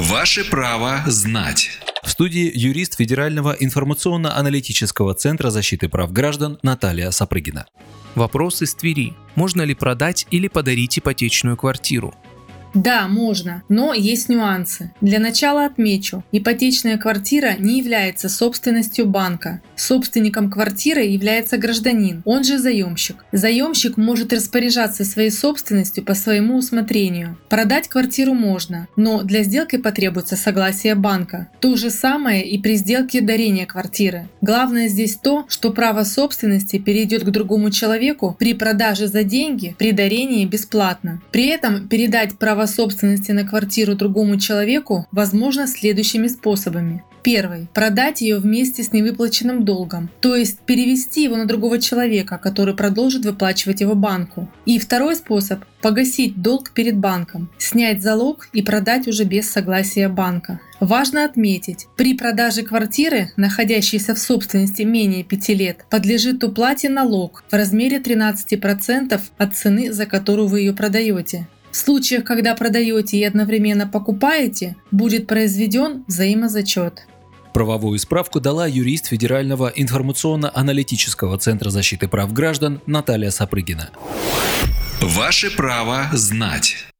Ваше право знать. В студии юрист Федерального информационно-аналитического центра защиты прав граждан Наталья Сапрыгина. Вопрос из Твери. Можно ли продать или подарить ипотечную квартиру? Да, можно, но есть нюансы. Для начала отмечу, ипотечная квартира не является собственностью банка. Собственником квартиры является гражданин, он же заемщик. Заемщик может распоряжаться своей собственностью по своему усмотрению. Продать квартиру можно, но для сделки потребуется согласие банка. То же самое и при сделке дарения квартиры. Главное здесь то, что право собственности перейдет к другому человеку при продаже за деньги, при дарении бесплатно. При этом передать право право собственности на квартиру другому человеку возможно следующими способами. Первый. Продать ее вместе с невыплаченным долгом, то есть перевести его на другого человека, который продолжит выплачивать его банку. И второй способ – погасить долг перед банком, снять залог и продать уже без согласия банка. Важно отметить, при продаже квартиры, находящейся в собственности менее 5 лет, подлежит уплате налог в размере 13% от цены, за которую вы ее продаете. В случаях, когда продаете и одновременно покупаете, будет произведен взаимозачет. Правовую справку дала юрист Федерального информационно-аналитического центра защиты прав граждан Наталья Сапрыгина. Ваше право знать.